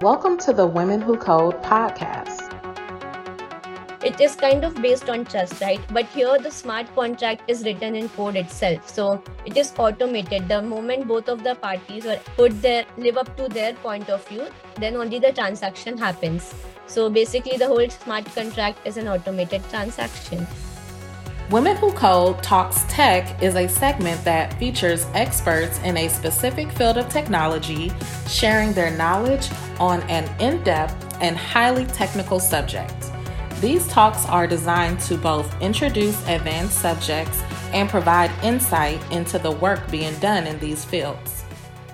Welcome to the Women Who Code podcast. It is kind of based on trust, right? But here the smart contract is written in code itself. So it is automated. The moment both of the parties are put their live up to their point of view, then only the transaction happens. So basically the whole smart contract is an automated transaction. Women Who Code Talks Tech is a segment that features experts in a specific field of technology sharing their knowledge on an in depth and highly technical subject. These talks are designed to both introduce advanced subjects and provide insight into the work being done in these fields.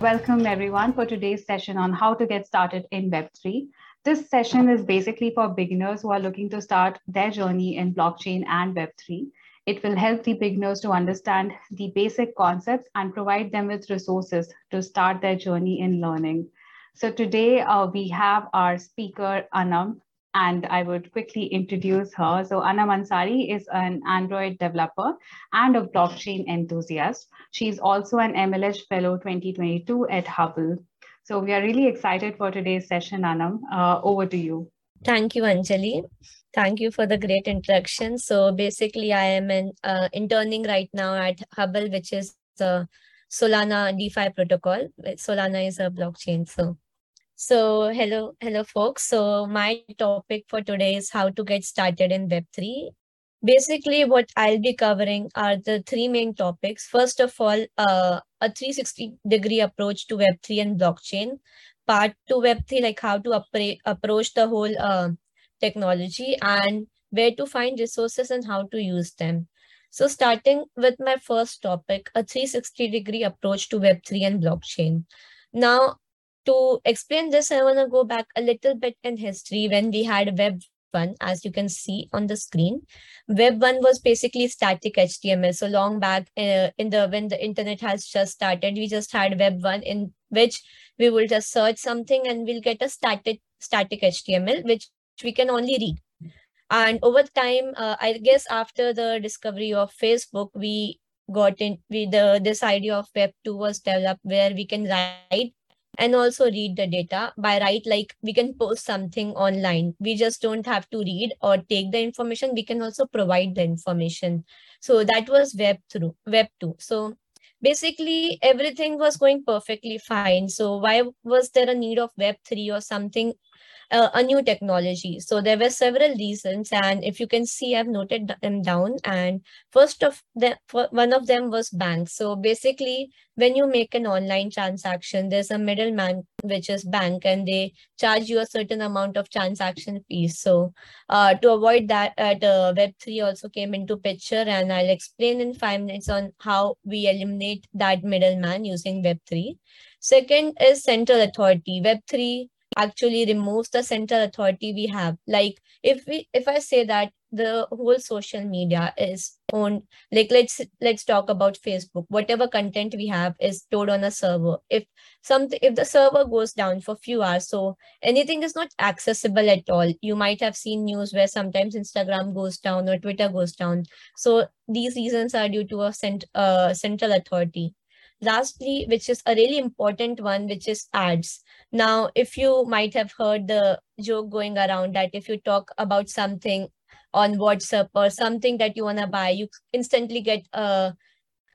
Welcome, everyone, for today's session on how to get started in Web3. This session is basically for beginners who are looking to start their journey in blockchain and Web3. It will help the beginners to understand the basic concepts and provide them with resources to start their journey in learning. So today uh, we have our speaker, Anam, and I would quickly introduce her. So Anam Ansari is an Android developer and a blockchain enthusiast. She's also an MLH Fellow 2022 at Hubble. So we are really excited for today's session, Anam. Uh, over to you. Thank you, Anjali. Thank you for the great introduction. So basically, I am an uh, interning right now at Hubble, which is the Solana DeFi protocol. Solana is a blockchain. So, so hello, hello, folks. So my topic for today is how to get started in Web3. Basically, what I'll be covering are the three main topics. First of all, uh, a 360 degree approach to Web3 and blockchain. Part to Web3, like how to approach the whole uh, technology and where to find resources and how to use them. So starting with my first topic, a 360 degree approach to Web3 and blockchain. Now, to explain this, I want to go back a little bit in history when we had Web 1, as you can see on the screen. Web 1 was basically static HTML. So long back uh, in the when the internet has just started, we just had Web 1 in which we will just search something and we'll get a static static HTML, which we can only read. And over time, uh, I guess after the discovery of Facebook, we got in we the this idea of Web 2 was developed where we can write and also read the data. By write like we can post something online. We just don't have to read or take the information. We can also provide the information. So that was web through web 2 so basically everything was going perfectly fine. So why was there a need of web 3 or something uh, a new technology. So there were several reasons, and if you can see, I've noted them down. And first of them, one of them was banks. So basically, when you make an online transaction, there's a middleman, which is bank, and they charge you a certain amount of transaction fees. So uh, to avoid that, uh, the Web3 also came into picture, and I'll explain in five minutes on how we eliminate that middleman using Web3. Second is central authority. Web3 actually removes the central authority we have. Like if we if i say that the whole social media is owned like let's let's talk about facebook. Whatever content we have is stored on a server. If something if the server goes down for few hours so anything is not accessible at all. You might have seen news where sometimes instagram goes down or twitter goes down. So these reasons are due to a cent- uh, central authority lastly which is a really important one which is ads. Now if you might have heard the joke going around that if you talk about something on whatsapp or something that you want to buy you instantly get a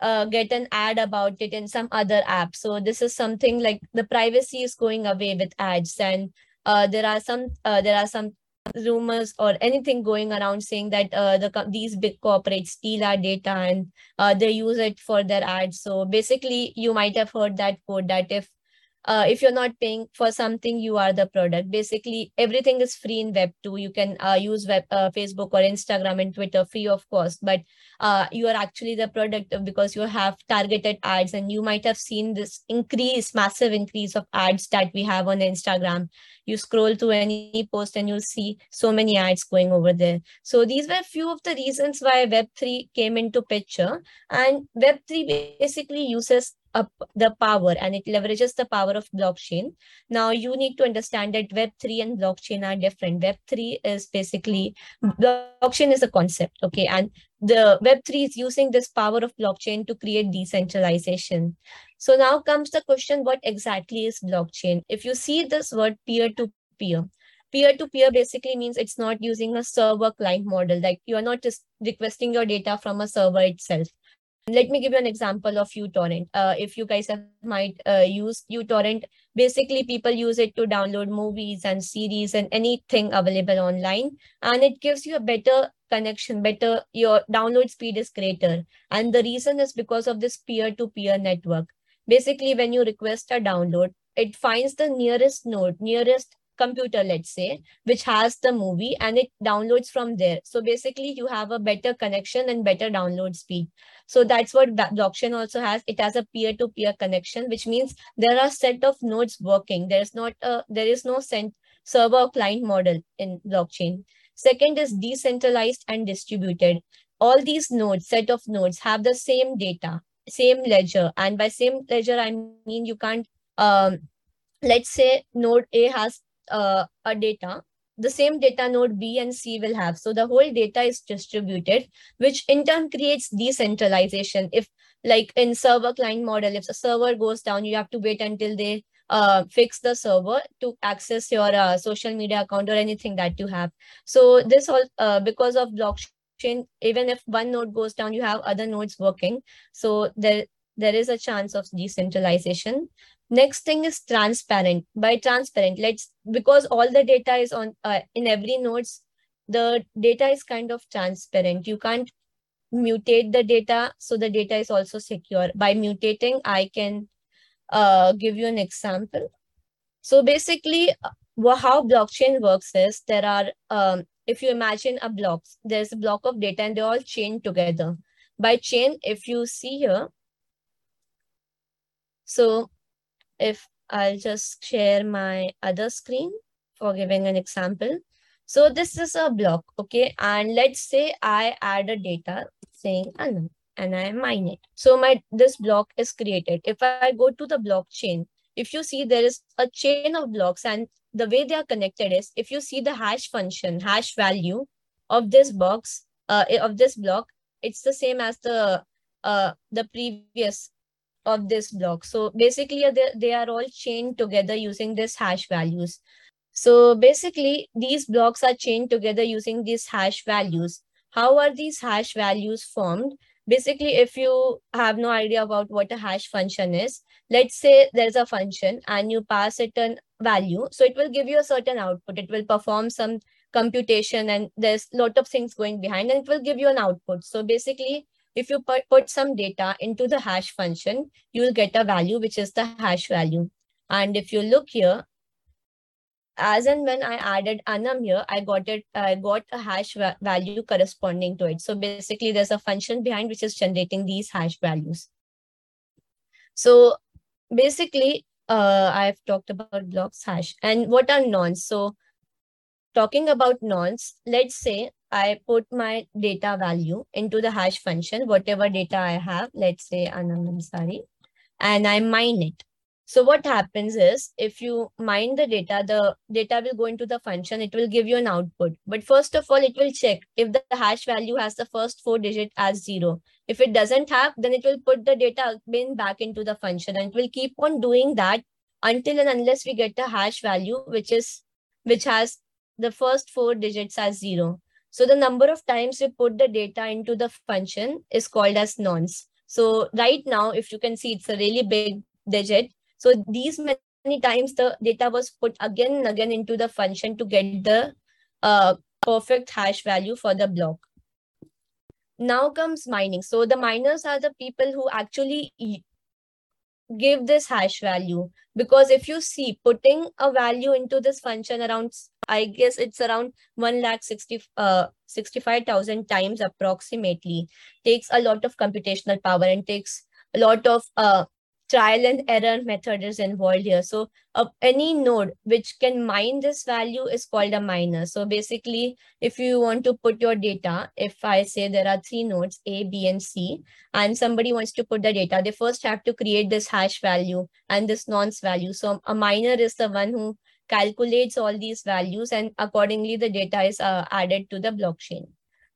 uh, get an ad about it in some other app. So this is something like the privacy is going away with ads and uh, there are some uh, there are some rumors or anything going around saying that uh, the these big corporates steal our data and uh, they use it for their ads. So basically you might have heard that quote that if uh, if you're not paying for something you are the product. Basically everything is free in web 2 you can uh, use web uh, facebook or instagram and twitter free of course but uh, you are actually the product because you have targeted ads and you might have seen this increase massive increase of ads that we have on instagram. You scroll to any post and you'll see so many ads going over there. So these were few of the reasons why web3 came into picture. And web3 basically uses up the power and it leverages the power of blockchain. Now you need to understand that Web3 and blockchain are different. Web3 is basically, blockchain is a concept, okay? And the Web3 is using this power of blockchain to create decentralization. So now comes the question, what exactly is blockchain? If you see this word peer-to-peer, peer-to-peer basically means it's not using a server client model. Like you are not just requesting your data from a server itself. Let me give you an example of uTorrent. Uh, if you guys have might uh, use uTorrent, basically people use it to download movies and series and anything available online. And it gives you a better connection, better, your download speed is greater. And the reason is because of this peer-to-peer -peer network. Basically, when you request a download, it finds the nearest node, nearest computer, let's say, which has the movie and it downloads from there. So basically you have a better connection and better download speed. So that's what blockchain also has. It has a peer-to-peer -peer connection, which means there are set of nodes working. There's not a, there is no sent server client model in blockchain. Second is decentralized and distributed. All these nodes, set of nodes have the same data, same ledger. And by same ledger, I mean you can't, um, let's say node A has uh, a data, the same data node B and C will have. So the whole data is distributed, which in turn creates decentralization. If like in server client model, if the server goes down, you have to wait until they uh, fix the server to access your uh, social media account or anything that you have. So this all uh, because of blockchain, even if one node goes down, you have other nodes working. So there there is a chance of decentralization. Next thing is transparent. By transparent, let's because all the data is on uh, in every nodes, the data is kind of transparent. You can't mutate the data, so the data is also secure. By mutating, I can uh, give you an example. So basically, uh, how blockchain works is there are, um, if you imagine a block, there's a block of data and they're all chained together. By chain, if you see here, so if I'll just share my other screen for giving an example. So this is a block, okay? And let's say I add a data saying Anam and I mine it. So my this block is created. If I go to the blockchain, if you see there is a chain of blocks and the way they are connected is if you see the hash function, hash value of this box, uh, of this block, it's the same as the uh, the previous of this block. So basically uh, they, they are all chained together using this hash values. So basically these blocks are chained together using these hash values. How are these hash values formed? Basically, if you have no idea about what a hash function is, let's say there's a function and you pass it a value. So it will give you a certain output. It will perform some computation and there's a lot of things going behind and it will give you an output. So basically, if you put, put some data into the hash function, you will get a value, which is the hash value. And if you look here, as and when I added Anam here, I got it, I got a hash va value corresponding to it. So basically there's a function behind which is generating these hash values. So basically, uh, I've talked about blocks hash and what are nonce. So talking about nonce, let's say I put my data value into the hash function, whatever data I have, let's say Anam Ansari, and I mine it. So what happens is if you mine the data, the data will go into the function, it will give you an output. But first of all, it will check if the hash value has the first four digit as zero. If it doesn't have, then it will put the data bin back into the function and it will keep on doing that until and unless we get a hash value, which is which has the first four digits as zero. So the number of times you put the data into the function is called as nonce. So right now, if you can see, it's a really big digit. So these many times the data was put again and again into the function to get the uh, perfect hash value for the block. Now comes mining. So the miners are the people who actually give this hash value because if you see putting a value into this function around I guess it's around 1 lakh 60, uh, 65,000 times approximately. Takes a lot of computational power and takes a lot of uh, trial and error method is involved here. So uh, any node which can mine this value is called a miner. So basically, if you want to put your data, if I say there are three nodes, A, B, and C, and somebody wants to put the data, they first have to create this hash value and this nonce value. So a miner is the one who calculates all these values and accordingly the data is uh, added to the blockchain.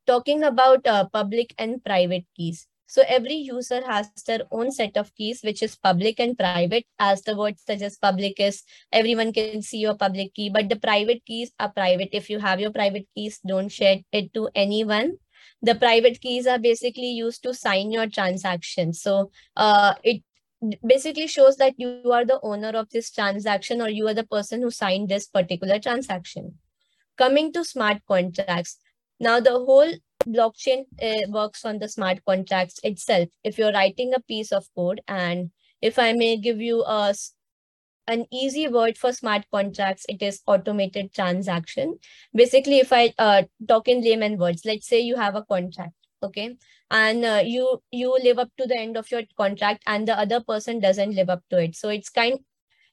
Talking about uh, public and private keys. So every user has their own set of keys, which is public and private. As the word suggests, public is everyone can see your public key, but the private keys are private. If you have your private keys, don't share it to anyone. The private keys are basically used to sign your transaction. So uh, it basically shows that you are the owner of this transaction or you are the person who signed this particular transaction. Coming to smart contracts. Now the whole blockchain uh, works on the smart contracts itself. If you're writing a piece of code, and if I may give you a an easy word for smart contracts, it is automated transaction. Basically, if I uh, talk in layman words, let's say you have a contract, okay, and uh, you you live up to the end of your contract, and the other person doesn't live up to it. So it's kind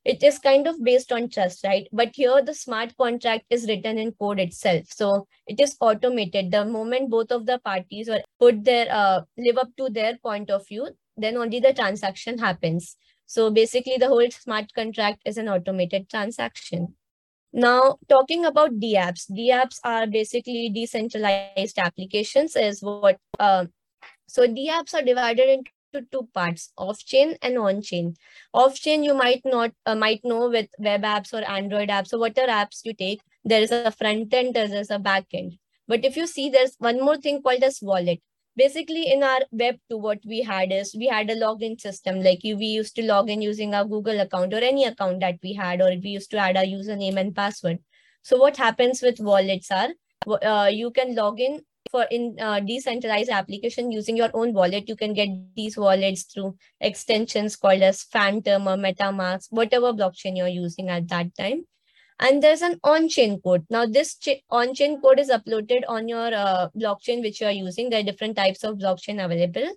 it is kind of based on trust, right? But here the smart contract is written in code itself. So it is automated. The moment both of the parties or put their uh, live up to their point of view, then only the transaction happens. So basically the whole smart contract is an automated transaction. Now, talking about DApps, DApps are basically decentralized applications is what, uh, so DApps are divided into to two parts off-chain and on-chain. Off-chain you might not uh, might know with web apps or android apps. So whatever apps you take there is a front end there is a back end. But if you see there's one more thing called as wallet basically in our web 2 what we had is we had a login system. Like you, we used to log in using our google account or any account that we had or we used to add our username and password. So what happens with wallets are uh, you can log in for in uh, decentralized application using your own wallet. You can get these wallets through extensions called as phantom or metamask whatever blockchain you're using at that time and there's an on-chain code. Now this on-chain code is uploaded on your uh, blockchain which you are using. There are different types of blockchain available.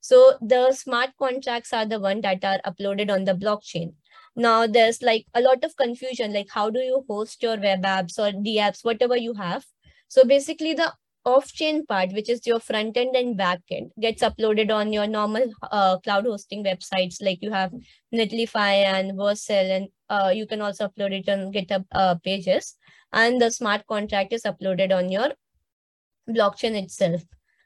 So the smart contracts are the one that are uploaded on the blockchain. Now there's like a lot of confusion like how do you host your web apps or the apps whatever you have? So basically the off-chain part, which is your front end and back end, gets uploaded on your normal uh, cloud hosting websites like you have Netlify and Vercel, and uh, you can also upload it on GitHub uh, pages. And the smart contract is uploaded on your blockchain itself.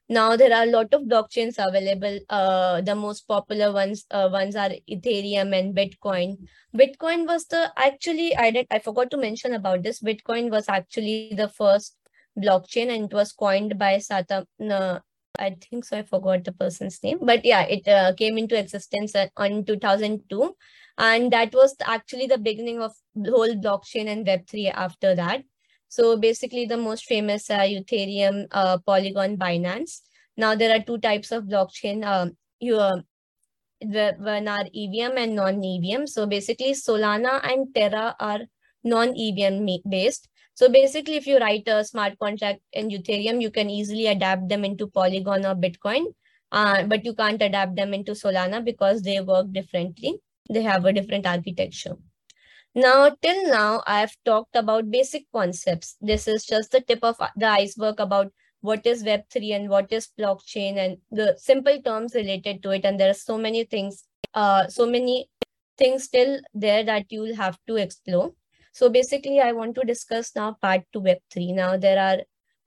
Now there are a lot of blockchains available. Uh, the most popular ones uh, ones are Ethereum and Bitcoin. Bitcoin was the actually I did I forgot to mention about this. Bitcoin was actually the first blockchain and it was coined by Sata. No, I think so. I forgot the person's name, but yeah, it uh, came into existence on 2002, and that was actually the beginning of the whole blockchain and Web three. After that, so basically, the most famous are Ethereum, uh, Polygon, Binance. Now there are two types of blockchain. Um, you uh, one are EVM and non-EVM. So basically, Solana and Terra are non-EVM based, so basically, if you write a smart contract in Ethereum, you can easily adapt them into Polygon or Bitcoin, uh, but you can't adapt them into Solana because they work differently. They have a different architecture. Now, till now, I've talked about basic concepts. This is just the tip of the iceberg about what is Web3 and what is blockchain and the simple terms related to it. And there are so many things, uh, so many things still there that you'll have to explore. So basically, I want to discuss now part two Web3. Now there are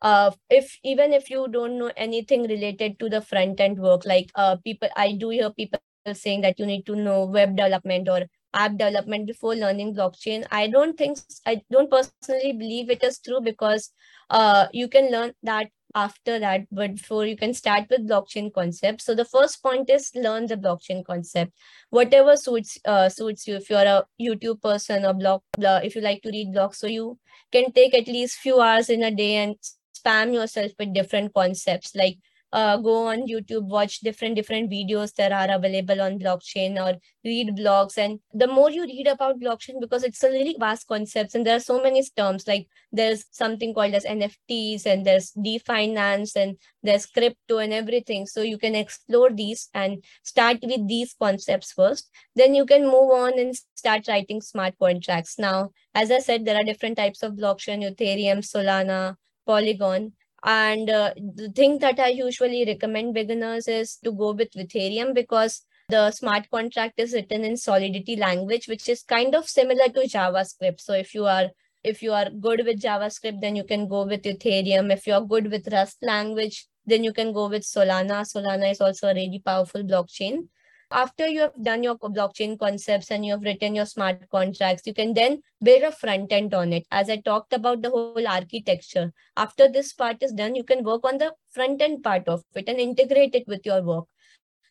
uh, if even if you don't know anything related to the front end work, like uh, people, I do hear people saying that you need to know web development or app development before learning blockchain. I don't think, I don't personally believe it is true because uh, you can learn that after that, but before you can start with blockchain concept. So the first point is learn the blockchain concept. Whatever suits uh, suits you. If you're a YouTube person or blog, if you like to read blogs, so you can take at least few hours in a day and spam yourself with different concepts like uh, go on YouTube, watch different different videos that are available on blockchain, or read blogs. And the more you read about blockchain, because it's a really vast concept, and there are so many terms. Like there's something called as NFTs, and there's DeFinance, and there's crypto, and everything. So you can explore these and start with these concepts first. Then you can move on and start writing smart contracts. Now, as I said, there are different types of blockchain: Ethereum, Solana, Polygon and uh, the thing that I usually recommend beginners is to go with Ethereum because the smart contract is written in Solidity language, which is kind of similar to JavaScript. So if you are if you are good with JavaScript, then you can go with Ethereum. If you're good with Rust language, then you can go with Solana. Solana is also a really powerful blockchain. After you have done your blockchain concepts and you have written your smart contracts, you can then build a front end on it. As I talked about the whole architecture, after this part is done, you can work on the front end part of it and integrate it with your work.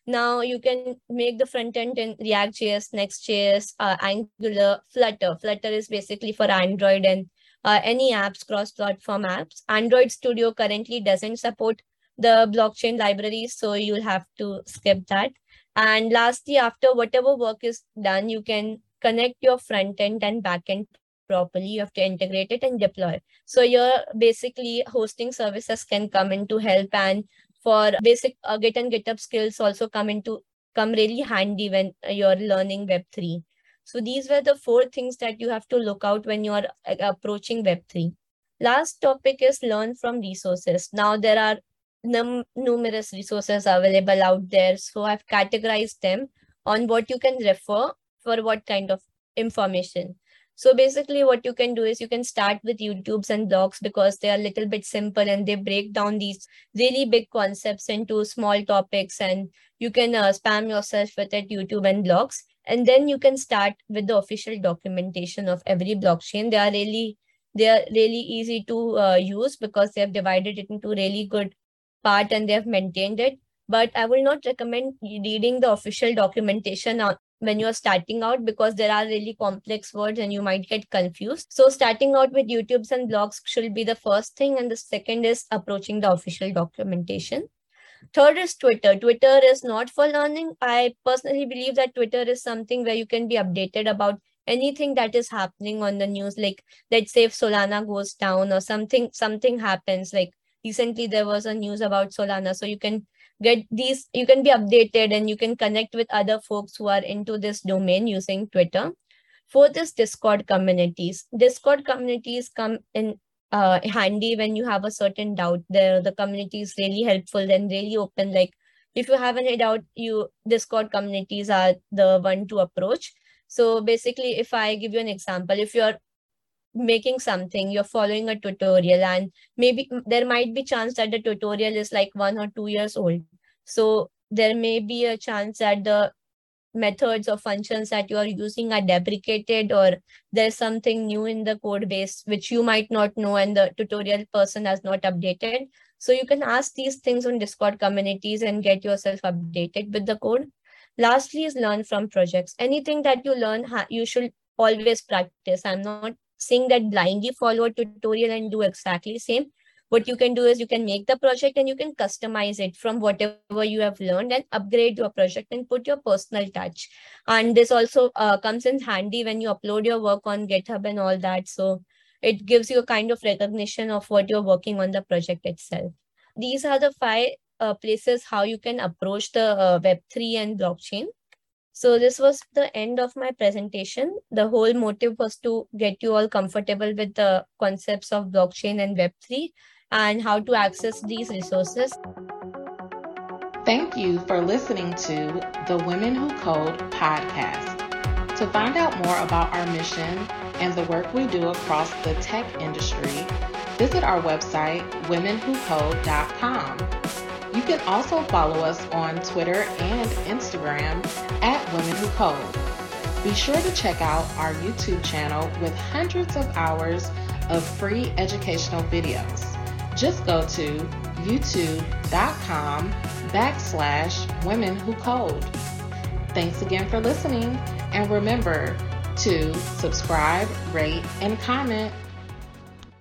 Now you can make the front end in React.js, Next.js, uh, Angular, Flutter. Flutter is basically for Android and uh, any apps, cross-platform apps. Android Studio currently doesn't support the blockchain libraries, so you'll have to skip that. And lastly, after whatever work is done, you can connect your front end and back end properly. You have to integrate it and deploy. So your basically hosting services can come into help and for basic uh, Git and GitHub skills also come into come really handy when you're learning Web3. So these were the four things that you have to look out when you're uh, approaching Web3. Last topic is learn from resources. Now there are num- numerous resources available out there. So I've categorized them on what you can refer for what kind of information. So basically what you can do is you can start with YouTubes and blogs because they are a little bit simple and they break down these really big concepts into small topics and you can uh, spam yourself with it YouTube and blogs. And then you can start with the official documentation of every blockchain. They are really they are really easy to uh, use because they have divided it into really good part and they have maintained it. But I will not recommend reading the official documentation on, when you're starting out because there are really complex words and you might get confused. So starting out with YouTubes and blogs should be the first thing. And the second is approaching the official documentation. Third is Twitter. Twitter is not for learning. I personally believe that Twitter is something where you can be updated about anything that is happening on the news. Like let's say if Solana goes down or something, something happens like recently there was a news about solana. So you can get these you can be updated and you can connect with other folks who are into this domain using twitter. Fourth is discord communities discord communities come in uh, handy when you have a certain doubt. There the community is really helpful and really open. Like if you have any doubt you discord communities are the one to approach. So basically if i give you an example if you're making something you're following a tutorial and maybe there might be chance that the tutorial is like one or two years old. So there may be a chance that the methods or functions that you are using are deprecated or there's something new in the code base which you might not know and the tutorial person has not updated. So you can ask these things on discord communities and get yourself updated with the code. Lastly is learn from projects. Anything that you learn you should always practice. I'm not saying that blindly follow a tutorial and do exactly same. What you can do is you can make the project and you can customize it from whatever you have learned and upgrade your project and put your personal touch. And this also uh, comes in handy when you upload your work on github and all that. So it gives you a kind of recognition of what you're working on the project itself. These are the five uh, places how you can approach the uh, web3 and blockchain so this was the end of my presentation. The whole motive was to get you all comfortable with the concepts of blockchain and Web3 and how to access these resources. Thank you for listening to the Women Who Code podcast. To find out more about our mission and the work we do across the tech industry, visit our website, womenwhocode.com. You can also follow us on Twitter and Instagram at Women Who Code. Be sure to check out our YouTube channel with hundreds of hours of free educational videos. Just go to youtube.com backslash women who code. Thanks again for listening and remember to subscribe, rate, and comment